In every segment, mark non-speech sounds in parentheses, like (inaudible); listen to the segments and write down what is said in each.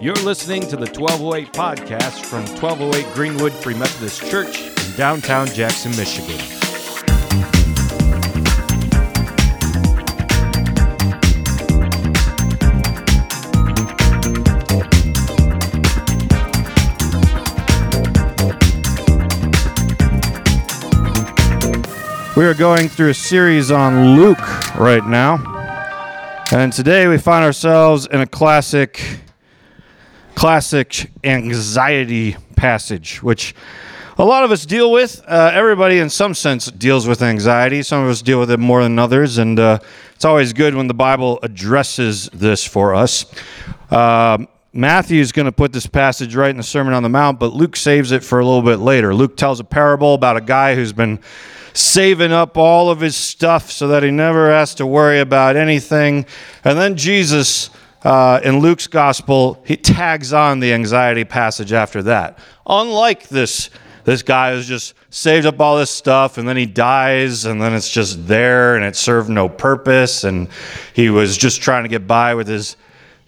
You're listening to the 1208 podcast from 1208 Greenwood Free Methodist Church in downtown Jackson, Michigan. We are going through a series on Luke right now. And today we find ourselves in a classic classic anxiety passage, which a lot of us deal with. Uh, everybody, in some sense, deals with anxiety. Some of us deal with it more than others, and uh, it's always good when the Bible addresses this for us. Uh, Matthew is going to put this passage right in the Sermon on the Mount, but Luke saves it for a little bit later. Luke tells a parable about a guy who's been saving up all of his stuff so that he never has to worry about anything. And then Jesus uh, in Luke's gospel, he tags on the anxiety passage after that. Unlike this, this guy who's just saved up all this stuff and then he dies and then it's just there and it served no purpose and he was just trying to get by with his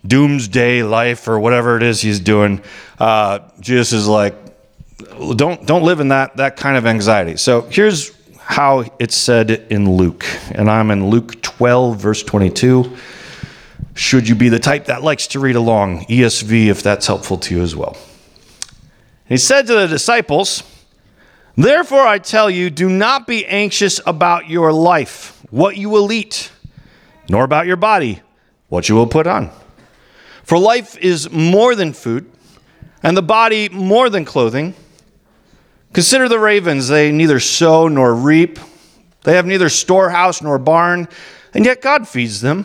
doomsday life or whatever it is he's doing. Uh, Jesus is like, don't don't live in that that kind of anxiety. So here's how it's said in Luke, and I'm in Luke 12 verse 22 should you be the type that likes to read along, ESV, if that's helpful to you as well. He said to the disciples, Therefore I tell you, do not be anxious about your life, what you will eat, nor about your body, what you will put on. For life is more than food, and the body more than clothing. Consider the ravens, they neither sow nor reap, they have neither storehouse nor barn, and yet God feeds them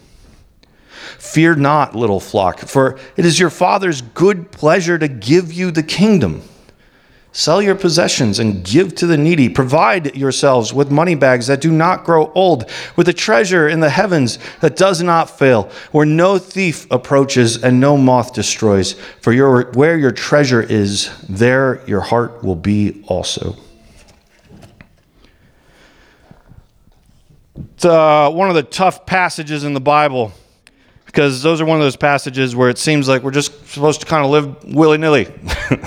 Fear not, little flock, for it is your Father's good pleasure to give you the kingdom. Sell your possessions and give to the needy. Provide yourselves with money bags that do not grow old, with a treasure in the heavens that does not fail, where no thief approaches and no moth destroys. For your, where your treasure is, there your heart will be also. It's uh, one of the tough passages in the Bible because those are one of those passages where it seems like we're just supposed to kind of live willy nilly,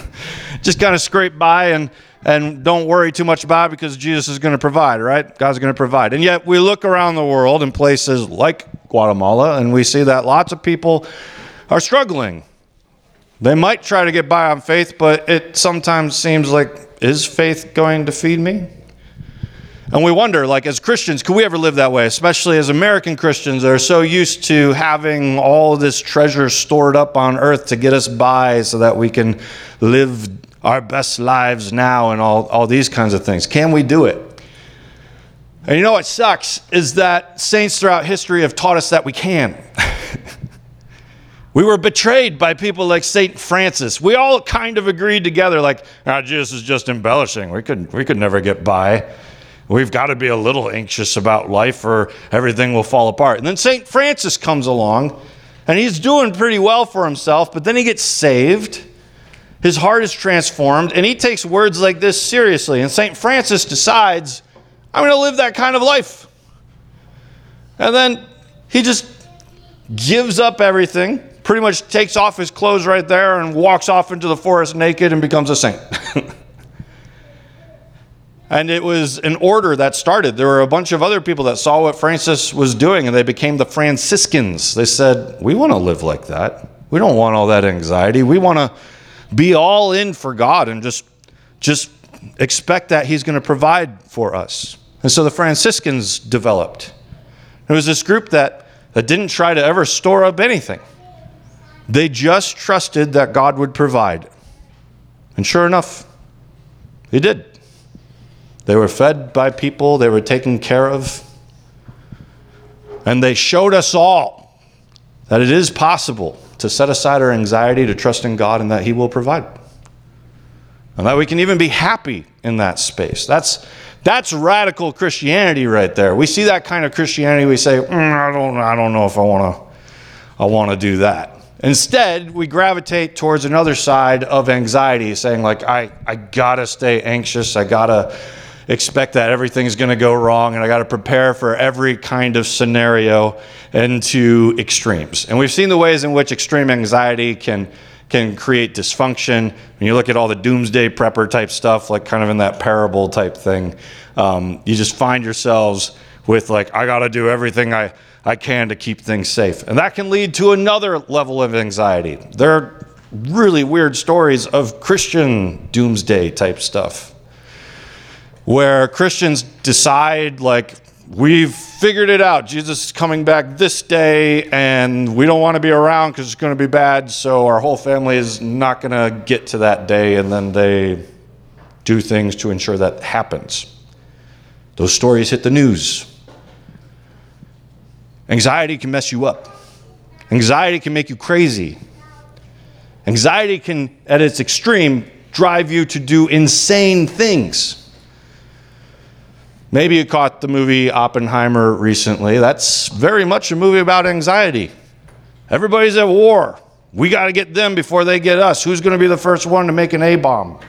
(laughs) just kind of scrape by and and don't worry too much about it because Jesus is going to provide, right? God's going to provide. And yet we look around the world in places like Guatemala and we see that lots of people are struggling. They might try to get by on faith, but it sometimes seems like, is faith going to feed me? And we wonder, like, as Christians, could we ever live that way? Especially as American Christians that are so used to having all this treasure stored up on earth to get us by so that we can live our best lives now and all, all these kinds of things. Can we do it? And you know what sucks is that saints throughout history have taught us that we can. (laughs) we were betrayed by people like St. Francis. We all kind of agreed together, like, oh, Jesus is just embellishing. We could, we could never get by. We've got to be a little anxious about life or everything will fall apart. And then St. Francis comes along and he's doing pretty well for himself, but then he gets saved. His heart is transformed and he takes words like this seriously. And St. Francis decides, I'm going to live that kind of life. And then he just gives up everything, pretty much takes off his clothes right there and walks off into the forest naked and becomes a saint. (laughs) And it was an order that started. There were a bunch of other people that saw what Francis was doing and they became the Franciscans. They said, We want to live like that. We don't want all that anxiety. We want to be all in for God and just, just expect that He's going to provide for us. And so the Franciscans developed. It was this group that, that didn't try to ever store up anything. They just trusted that God would provide. And sure enough, He did. They were fed by people, they were taken care of. And they showed us all that it is possible to set aside our anxiety, to trust in God, and that He will provide. And that we can even be happy in that space. That's, that's radical Christianity right there. We see that kind of Christianity, we say, mm, I, don't, I don't know if I want to I wanna do that. Instead, we gravitate towards another side of anxiety, saying, like, I, I gotta stay anxious, I gotta expect that everything's gonna go wrong, and I gotta prepare for every kind of scenario into extremes. And we've seen the ways in which extreme anxiety can can create dysfunction. When you look at all the doomsday prepper type stuff, like kind of in that parable type thing, um, you just find yourselves with like, I got to do everything I I can to keep things safe. And that can lead to another level of anxiety. There are really weird stories of Christian doomsday type stuff where Christians decide, like, we've figured it out. Jesus is coming back this day, and we don't want to be around because it's going to be bad, so our whole family is not going to get to that day, and then they do things to ensure that happens. Those stories hit the news. Anxiety can mess you up. Anxiety can make you crazy. Anxiety can, at its extreme, drive you to do insane things. Maybe you caught the movie Oppenheimer recently. That's very much a movie about anxiety. Everybody's at war. We got to get them before they get us. Who's going to be the first one to make an A bomb?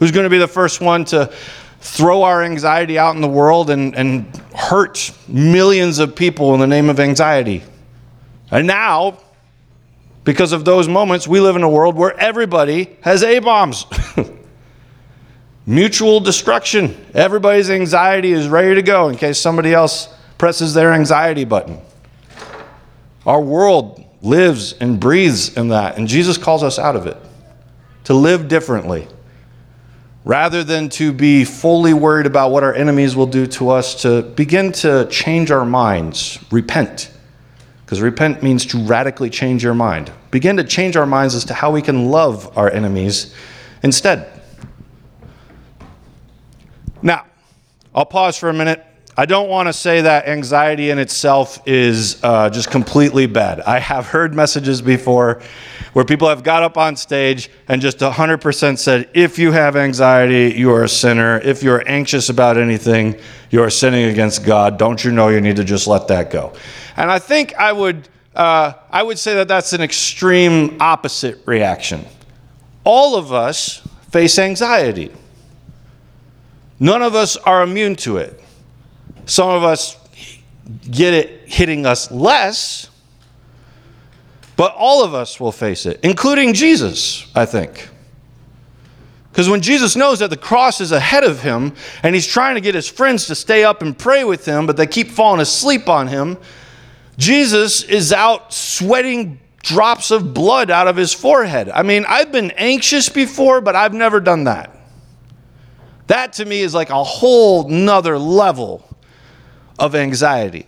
Who's going to be the first one to throw our anxiety out in the world and, and hurt millions of people in the name of anxiety. And now, because of those moments, we live in a world where everybody has A bombs. (laughs) Mutual destruction. Everybody's anxiety is ready to go in case somebody else presses their anxiety button. Our world lives and breathes in that, and Jesus calls us out of it to live differently rather than to be fully worried about what our enemies will do to us, to begin to change our minds, repent. Because repent means to radically change your mind. Begin to change our minds as to how we can love our enemies instead. Now, I'll pause for a minute I don't want to say that anxiety in itself is uh, just completely bad. I have heard messages before where people have got up on stage and just 100% said, if you have anxiety, you are a sinner. If you're anxious about anything, you are sinning against God. Don't you know you need to just let that go? And I think I would, uh, I would say that that's an extreme opposite reaction. All of us face anxiety. None of us are immune to it. Some of us get it hitting us less, but all of us will face it, including Jesus, I think. Because when Jesus knows that the cross is ahead of him and he's trying to get his friends to stay up and pray with him, but they keep falling asleep on him, Jesus is out sweating drops of blood out of his forehead. I mean, I've been anxious before, but I've never done that. That to me is like a whole nother level of anxiety.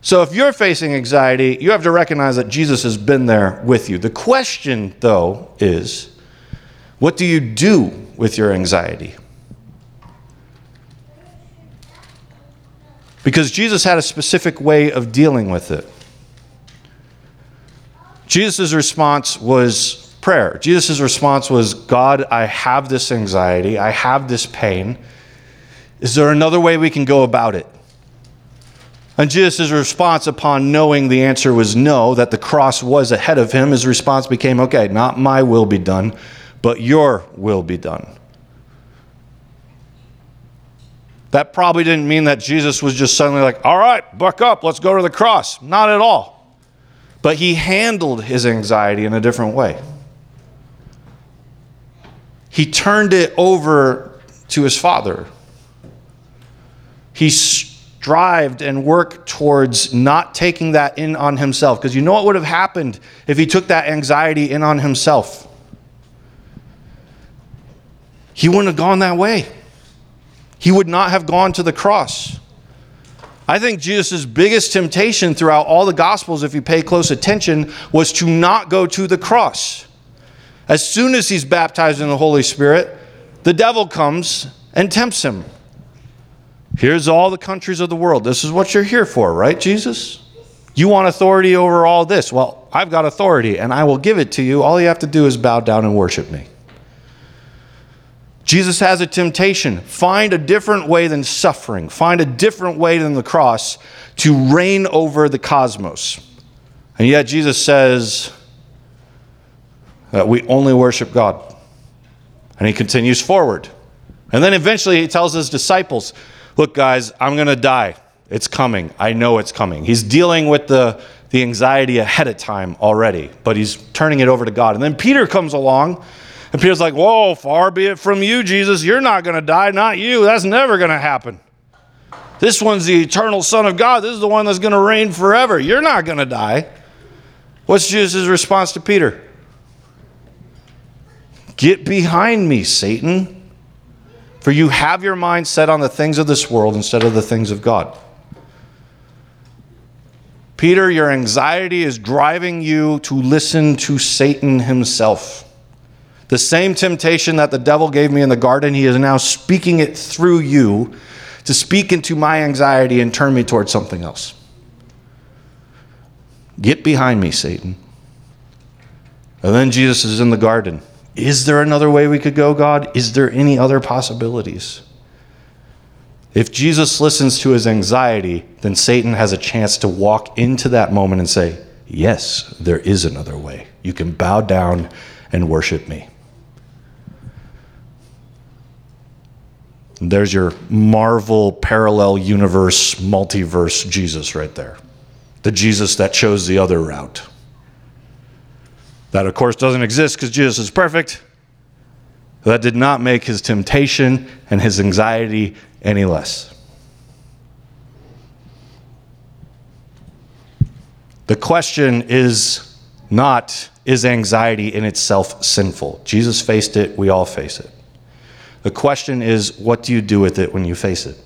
So if you're facing anxiety, you have to recognize that Jesus has been there with you. The question, though, is what do you do with your anxiety? Because Jesus had a specific way of dealing with it. Jesus' response was prayer. Jesus' response was God, I have this anxiety, I have this pain. Is there another way we can go about it? And Jesus' response upon knowing the answer was no, that the cross was ahead of him, his response became, okay, not my will be done, but your will be done. That probably didn't mean that Jesus was just suddenly like, all right, buck up, let's go to the cross. Not at all. But he handled his anxiety in a different way. He turned it over to his Father he strived and worked towards not taking that in on himself. Because you know what would have happened if he took that anxiety in on himself? He wouldn't have gone that way. he would not have gone to the cross. I think Jesus' biggest temptation throughout all the Gospels, if you pay close attention, was to not go to the cross. As soon as he's baptized in the Holy Spirit, the devil comes and tempts him. Here's all the countries of the world. This is what you're here for, right, Jesus? You want authority over all this. Well, I've got authority and I will give it to you. All you have to do is bow down and worship me. Jesus has a temptation. Find a different way than suffering, find a different way than the cross to reign over the cosmos. And yet, Jesus says that we only worship God. And he continues forward. And then eventually, he tells his disciples, Look, guys, I'm going to die. It's coming. I know it's coming. He's dealing with the, the anxiety ahead of time already, but he's turning it over to God. And then Peter comes along and Peter's like, Whoa, far be it from you, Jesus. You're not going to die, not you. That's never going to happen. This one's the eternal Son of God. This is the one that's going to reign forever. You're not going to die. What's Jesus' response to Peter? Get behind me, Satan, for you have your mind set on the things of this world instead of the things of God. Peter, your anxiety is driving you to listen to Satan himself. The same temptation that the devil gave me in the garden, he is now speaking it through you to speak into my anxiety and turn me towards something else. Get behind me, Satan. And then Jesus is in the garden. Is there another way we could go, God? Is there any other possibilities? If Jesus listens to his anxiety, then Satan has a chance to walk into that moment and say, Yes, there is another way. You can bow down and worship me. There's your Marvel parallel universe, multiverse Jesus right there. The Jesus that chose the other route. That, of course, doesn't exist because Jesus is perfect. That did not make his temptation and his anxiety any less. The question is not, is anxiety in itself sinful? Jesus faced it, we all face it. The question is, what do you do with it when you face it?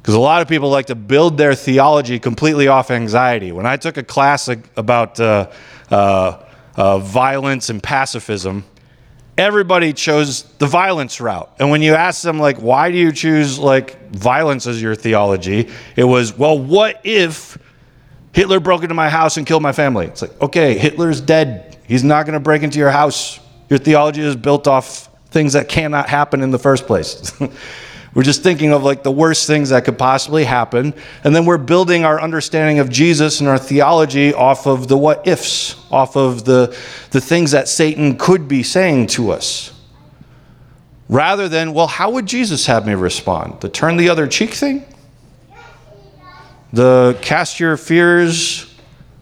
Because a lot of people like to build their theology completely off anxiety. When I took a class about uh, uh, uh, violence and pacifism, everybody chose the violence route. And when you ask them, like, why do you choose like violence as your theology? It was, well, what if Hitler broke into my house and killed my family? It's like, okay, Hitler's dead. He's not going to break into your house. Your theology is built off things that cannot happen in the first place. (laughs) we're just thinking of like the worst things that could possibly happen. And then we're building our understanding of Jesus and our theology off of the what ifs, off of the, the things that Satan could be saying to us. Rather than, well, how would Jesus have me respond? The turn the other cheek thing? The cast your fears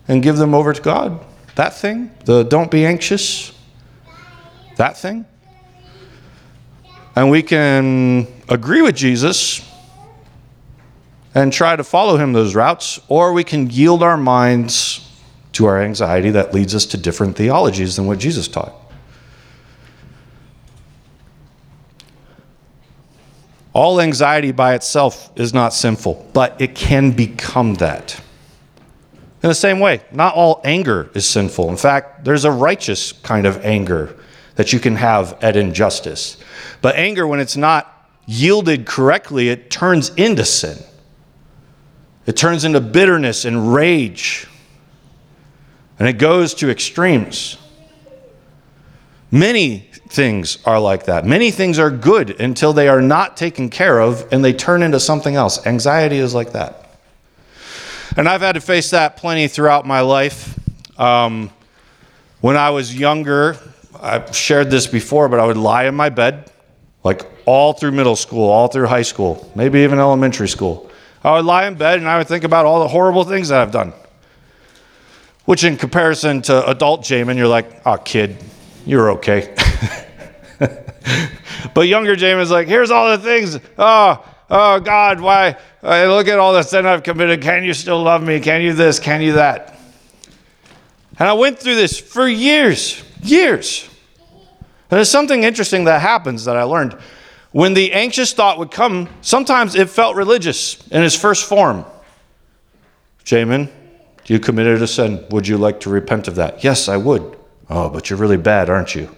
and give them over to God? That thing? The don't be anxious? That thing? And we can agree with Jesus and try to follow him those routes, or we can yield our minds to our anxiety that leads us to different theologies than what Jesus taught. All anxiety by itself is not sinful, but it can become that. In the same way, not all anger is sinful. In fact, there's a righteous kind of anger that you can have at injustice. But anger, when it's not yielded correctly, it turns into sin. It turns into bitterness and rage. And it goes to extremes. Many things are like that. Many things are good until they are not taken care of and they turn into something else. Anxiety is like that. And I've had to face that plenty throughout my life. Um, when I was younger, I've shared this before, but I would lie in my bed, like all through middle school, all through high school, maybe even elementary school. I would lie in bed and I would think about all the horrible things that I've done. Which, in comparison to adult Jamin, you're like, oh, kid, you're okay. (laughs) but younger Jamin's like, here's all the things. Oh, oh, God, why? Uh, look at all the sin I've committed. Can you still love me? Can you this? Can you that? And I went through this for years years. And there's something interesting that happens that I learned. when the anxious thought would come, sometimes it felt religious in its first form. Jamin, you committed a sin. Would you like to repent of that? Yes, I would. Oh, but you're really bad, aren't you?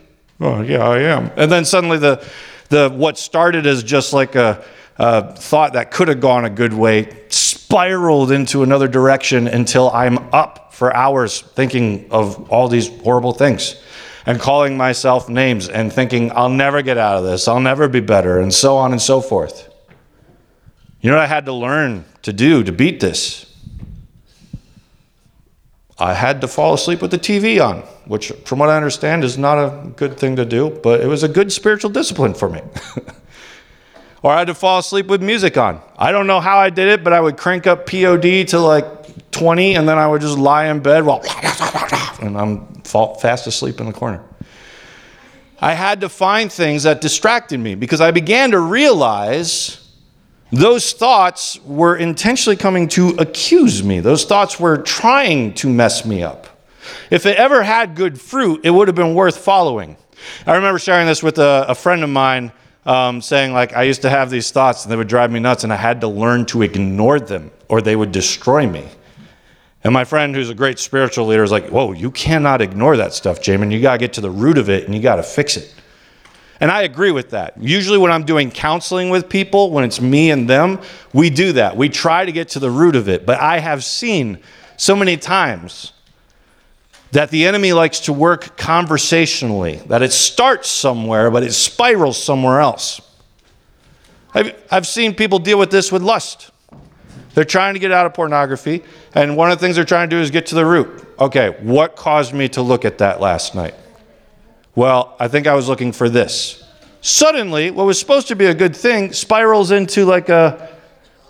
Oh, yeah, I am. And then suddenly the, the what started as just like a, a thought that could have gone a good way spiraled into another direction until I'm up for hours thinking of all these horrible things and calling myself names and thinking, I'll never get out of this, I'll never be better, and so on and so forth. You know what I had to learn to do to beat this? I had to fall asleep with the TV on, which, from what I understand, is not a good thing to do, but it was a good spiritual discipline for me. (laughs) or I had to fall asleep with music on. I don't know how I did it, but I would crank up POD to like 20, and then I would just lie in bed while, and I'm fast asleep in the corner. I had to find things that distracted me because I began to realize those thoughts were intentionally coming to accuse me. Those thoughts were trying to mess me up. If it ever had good fruit, it would have been worth following. I remember sharing this with a, a friend of mine um, saying like I used to have these thoughts and they would drive me nuts, and I had to learn to ignore them or they would destroy me. And my friend, who's a great spiritual leader, is like, "Whoa, you cannot ignore that stuff, Jamin. You got to get to the root of it and you got to fix it." And I agree with that. Usually, when I'm doing counseling with people, when it's me and them, we do that. We try to get to the root of it. But I have seen so many times that the enemy likes to work conversationally, that it starts somewhere, but it spirals somewhere else. I've, I've seen people deal with this with lust. They're trying to get out of pornography, and one of the things they're trying to do is get to the root. Okay, what caused me to look at that last night? Well, I think I was looking for this. Suddenly, what was supposed to be a good thing spirals into like a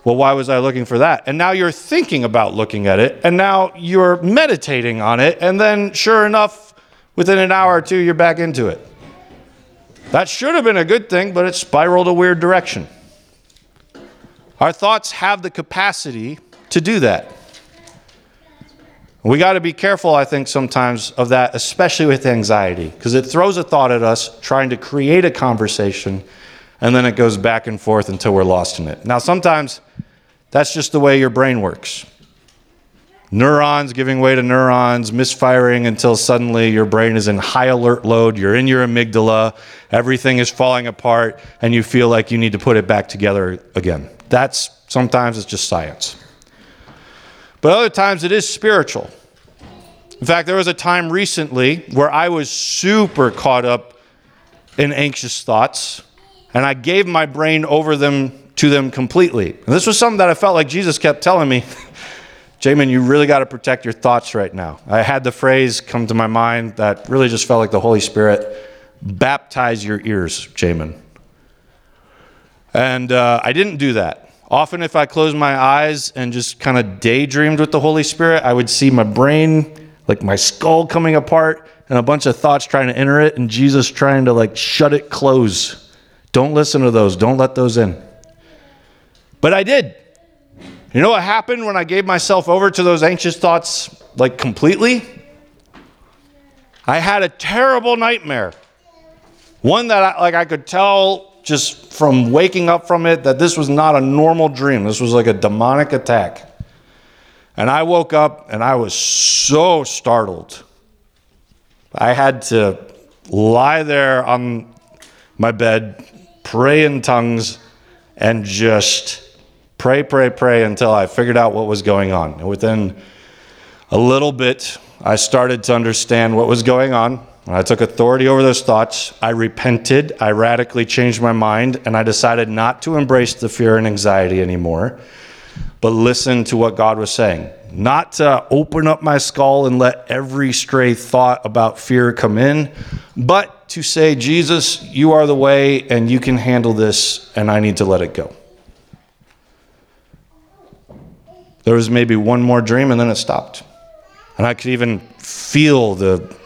well, why was I looking for that? And now you're thinking about looking at it, and now you're meditating on it, and then sure enough, within an hour or two, you're back into it. That should have been a good thing, but it spiraled a weird direction. Our thoughts have the capacity to do that. We got to be careful, I think, sometimes of that, especially with anxiety, because it throws a thought at us trying to create a conversation and then it goes back and forth until we're lost in it. Now, sometimes that's just the way your brain works. Neurons giving way to neurons, misfiring until suddenly your brain is in high alert load. You're in your amygdala, everything is falling apart, and you feel like you need to put it back together again. That's sometimes it's just science. But other times it is spiritual. In fact, there was a time recently where I was super caught up in anxious thoughts and I gave my brain over them to them completely. And this was something that I felt like Jesus kept telling me, (laughs) Jamin, you really got to protect your thoughts right now. I had the phrase come to my mind that really just felt like the Holy Spirit baptize your ears, Jamin. And uh, I didn't do that. Often, if I closed my eyes and just kind of daydreamed with the Holy Spirit, I would see my brain, like my skull coming apart, and a bunch of thoughts trying to enter it, and Jesus trying to like shut it close. Don't listen to those. Don't let those in. But I did. You know what happened when I gave myself over to those anxious thoughts, like completely? I had a terrible nightmare. One that I, like I could tell just from waking up from it that this was not a normal dream. This was like a demonic attack. And I woke up and I was so startled. I had to lie there on my bed pray in tongues, and just pray, pray, pray until I figured out what was going on. And within a little bit, I started to understand what was going on. I took authority over those thoughts. I repented. I radically changed my mind, and I decided not to embrace the fear and anxiety anymore, but listen to what God was saying. Not to open up my skull and let every stray thought about fear come in, but to say, Jesus, you are the way and you can handle this, and I need to let it go. There was maybe one more dream, and then it stopped. And I could even feel the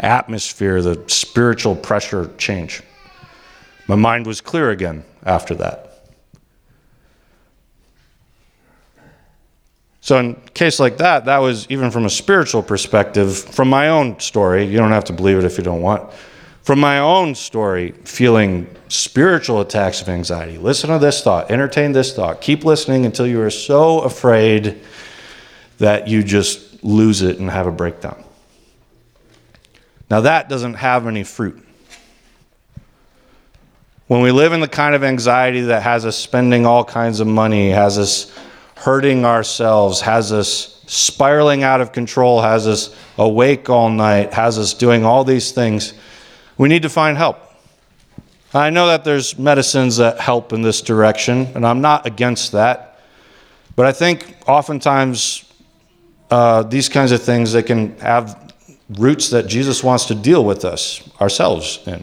atmosphere, the spiritual pressure change. My mind was clear again after that. So, in case like that, that was even from a spiritual perspective, from my own story. You don't have to believe it if you don't want. from my own story, feeling spiritual attacks of anxiety. Listen to this thought, entertain this thought, keep listening until you are so afraid that you just lose it and have a breakdown. Now, that doesn't have any fruit. When we live in the kind of anxiety that has us spending all kinds of money, has us hurting ourselves, has us spiraling out of control, has us awake all night, has us doing all these things, we need to find help. I know that there's medicines that help in this direction, and I'm not against that. But I think oftentimes uh, these kinds of things they can have roots that Jesus wants to deal with us ourselves in.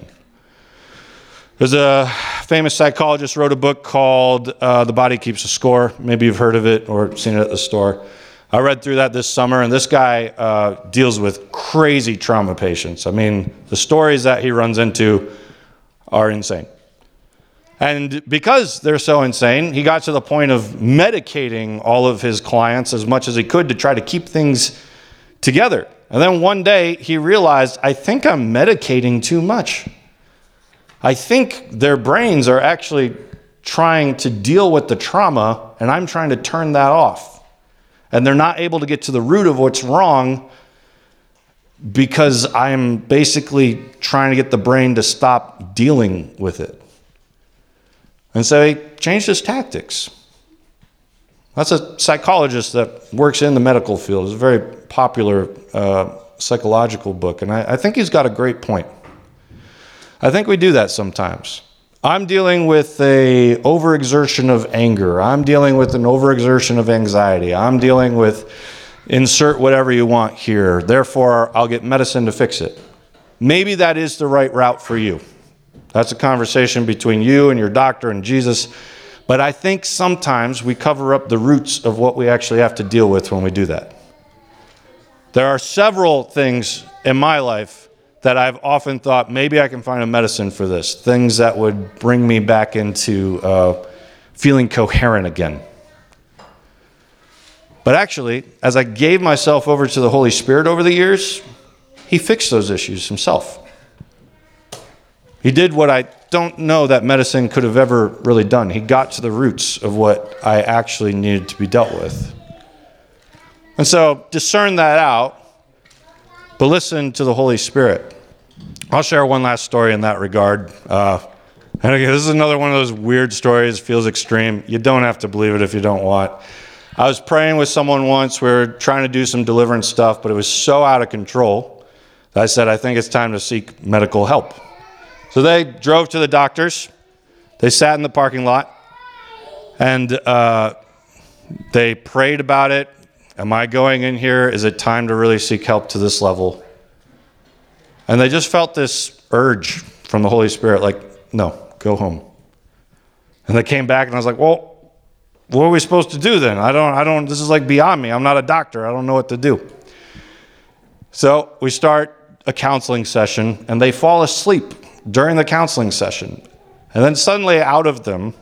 There's a famous psychologist wrote a book called uh, "The Body Keeps a Score." Maybe you've heard of it or seen it at the store. I read through that this summer, and this guy uh, deals with crazy trauma patients. I mean, the stories that he runs into are insane. And because they're so insane, he got to the point of medicating all of his clients as much as he could to try to keep things together. And then one day he realized, I think I'm medicating too much. I think their brains are actually trying to deal with the trauma, and I'm trying to turn that off. And they're not able to get to the root of what's wrong because I'm basically trying to get the brain to stop dealing with it. And so he changed his tactics. That's a psychologist that works in the medical field. It's a very popular uh, psychological book, and I, I think he's got a great point. I think we do that sometimes. I'm dealing with a overexertion of anger. I'm dealing with an overexertion of anxiety. I'm dealing with insert whatever you want here. Therefore, I'll get medicine to fix it. Maybe that is the right route for you. That's a conversation between you and your doctor and Jesus. But I think sometimes we cover up the roots of what we actually have to deal with when we do that. There are several things in my life that I've often thought maybe I can find a medicine for this, things that would bring me back into uh, feeling coherent again. But actually, as I gave myself over to the Holy Spirit over the years, He fixed those issues Himself. He did what I don't know that medicine could have ever really done. He got to the roots of what I actually needed to be dealt with. And so discern that out but listen to the Holy Spirit. I'll share one last story in that regard. Uh, and again, this is another one of those weird stories, feels extreme. You don't have to believe it if you don't want. I was praying with someone once. We were trying to do some deliverance stuff, but it was so out of control that I said, I think it's time to seek medical help. So they drove to the doctors. They sat in the parking lot and uh, they prayed about it. Am I going in here? Is it time to really seek help to this level? And they just felt this urge from the Holy Spirit like, no, go home. And they came back and I was like, well, what are we supposed to do then? I don't, I don't, this is like beyond me. I'm not a doctor. I don't know what to do. So we start a counseling session and they fall asleep during the counseling session. And then suddenly out of them,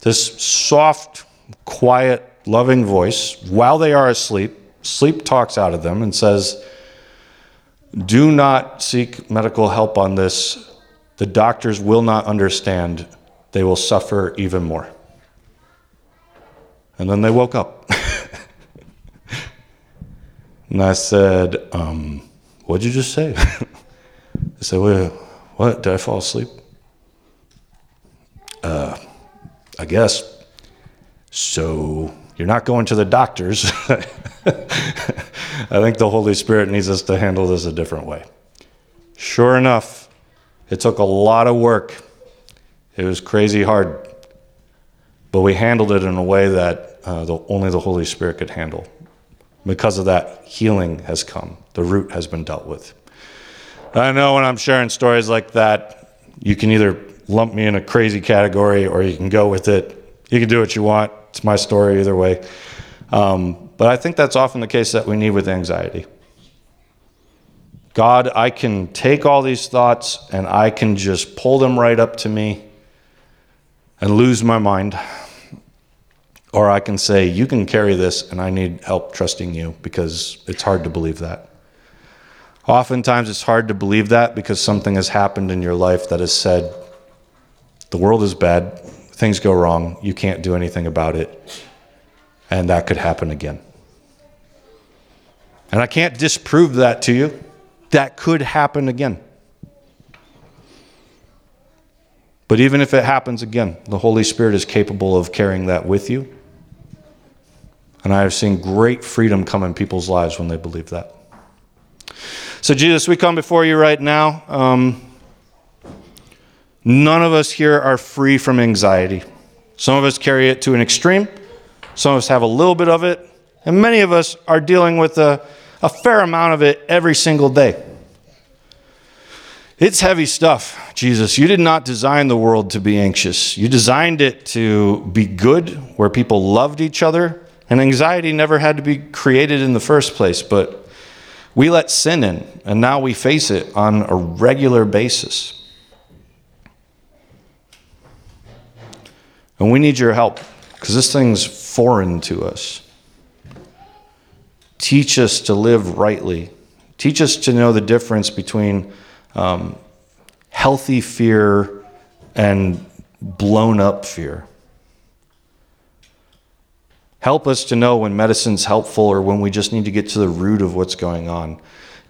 this soft, quiet, loving voice, while they are asleep, sleep talks out of them and says, Do not seek medical help on this. The doctors will not understand. They will suffer even more. And then they woke up. (laughs) and I said, um, What'd you just say? (laughs) they said, well, What? Did I fall asleep? Uh, I guess. So you're not going to the doctors. (laughs) I think the Holy Spirit needs us to handle this a different way. Sure enough, it took a lot of work. It was crazy hard. But we handled it in a way that uh, the, only the Holy Spirit could handle. Because of that, healing has come. The root has been dealt with. I know when I'm sharing stories like that, you can either lump me in a crazy category or you can go with it. You can do what you want. It's my story either way. Um, but I think that's often the case that we need with anxiety. God, I can take all these thoughts and I can just pull them right up to me and lose my mind. Or I can say, You can carry this and I need help trusting you because it's hard to believe that. Oftentimes it's hard to believe that because something has happened in your life that has said, the world is bad, things go wrong, you can't do anything about it, and that could happen again. And I can't disprove that to you. That could happen again. But even if it happens again, the Holy Spirit is capable of carrying that with you. And I have seen great freedom come in people's lives when they believe that. So, Jesus, we come before you right now. Um, none of us here are free from anxiety. Some of us carry it to an extreme, some of us have a little bit of it, and many of us are dealing with a, a fair amount of it every single day. It's heavy stuff, Jesus. You did not design the world to be anxious. You designed it to be good, where people loved each other, and anxiety never had to be created in the first place, but we let sin in, and now we face it on a regular basis. And we need your help because this thing's foreign to us. Teach us to live rightly. Teach us to know the difference between um, healthy fear and blown up fear. Help us to know when medicine's helpful or when we just need to get to the root of what's going on.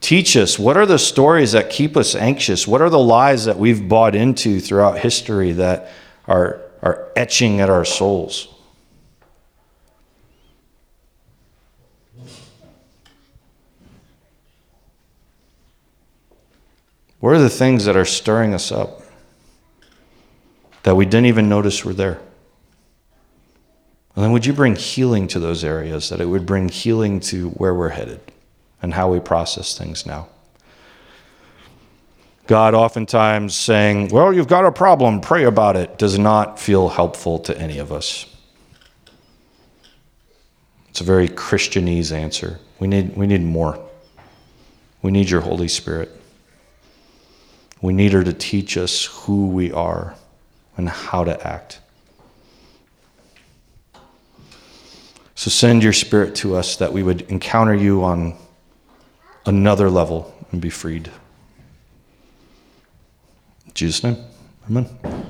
Teach us what are the stories that keep us anxious? What are the lies that we've bought into throughout history that are, are etching at our souls? What are the things that are stirring us up that we didn't even notice were there? And then would you bring healing to those areas, that it would bring healing to where we're headed and how we process things now? God, oftentimes saying, Well, you've got a problem, pray about it, does not feel helpful to any of us. It's a very Christianese answer. We need, we need more. We need your Holy Spirit. We need her to teach us who we are and how to act. So send your spirit to us that we would encounter you on another level and be freed. Jesus' name, amen.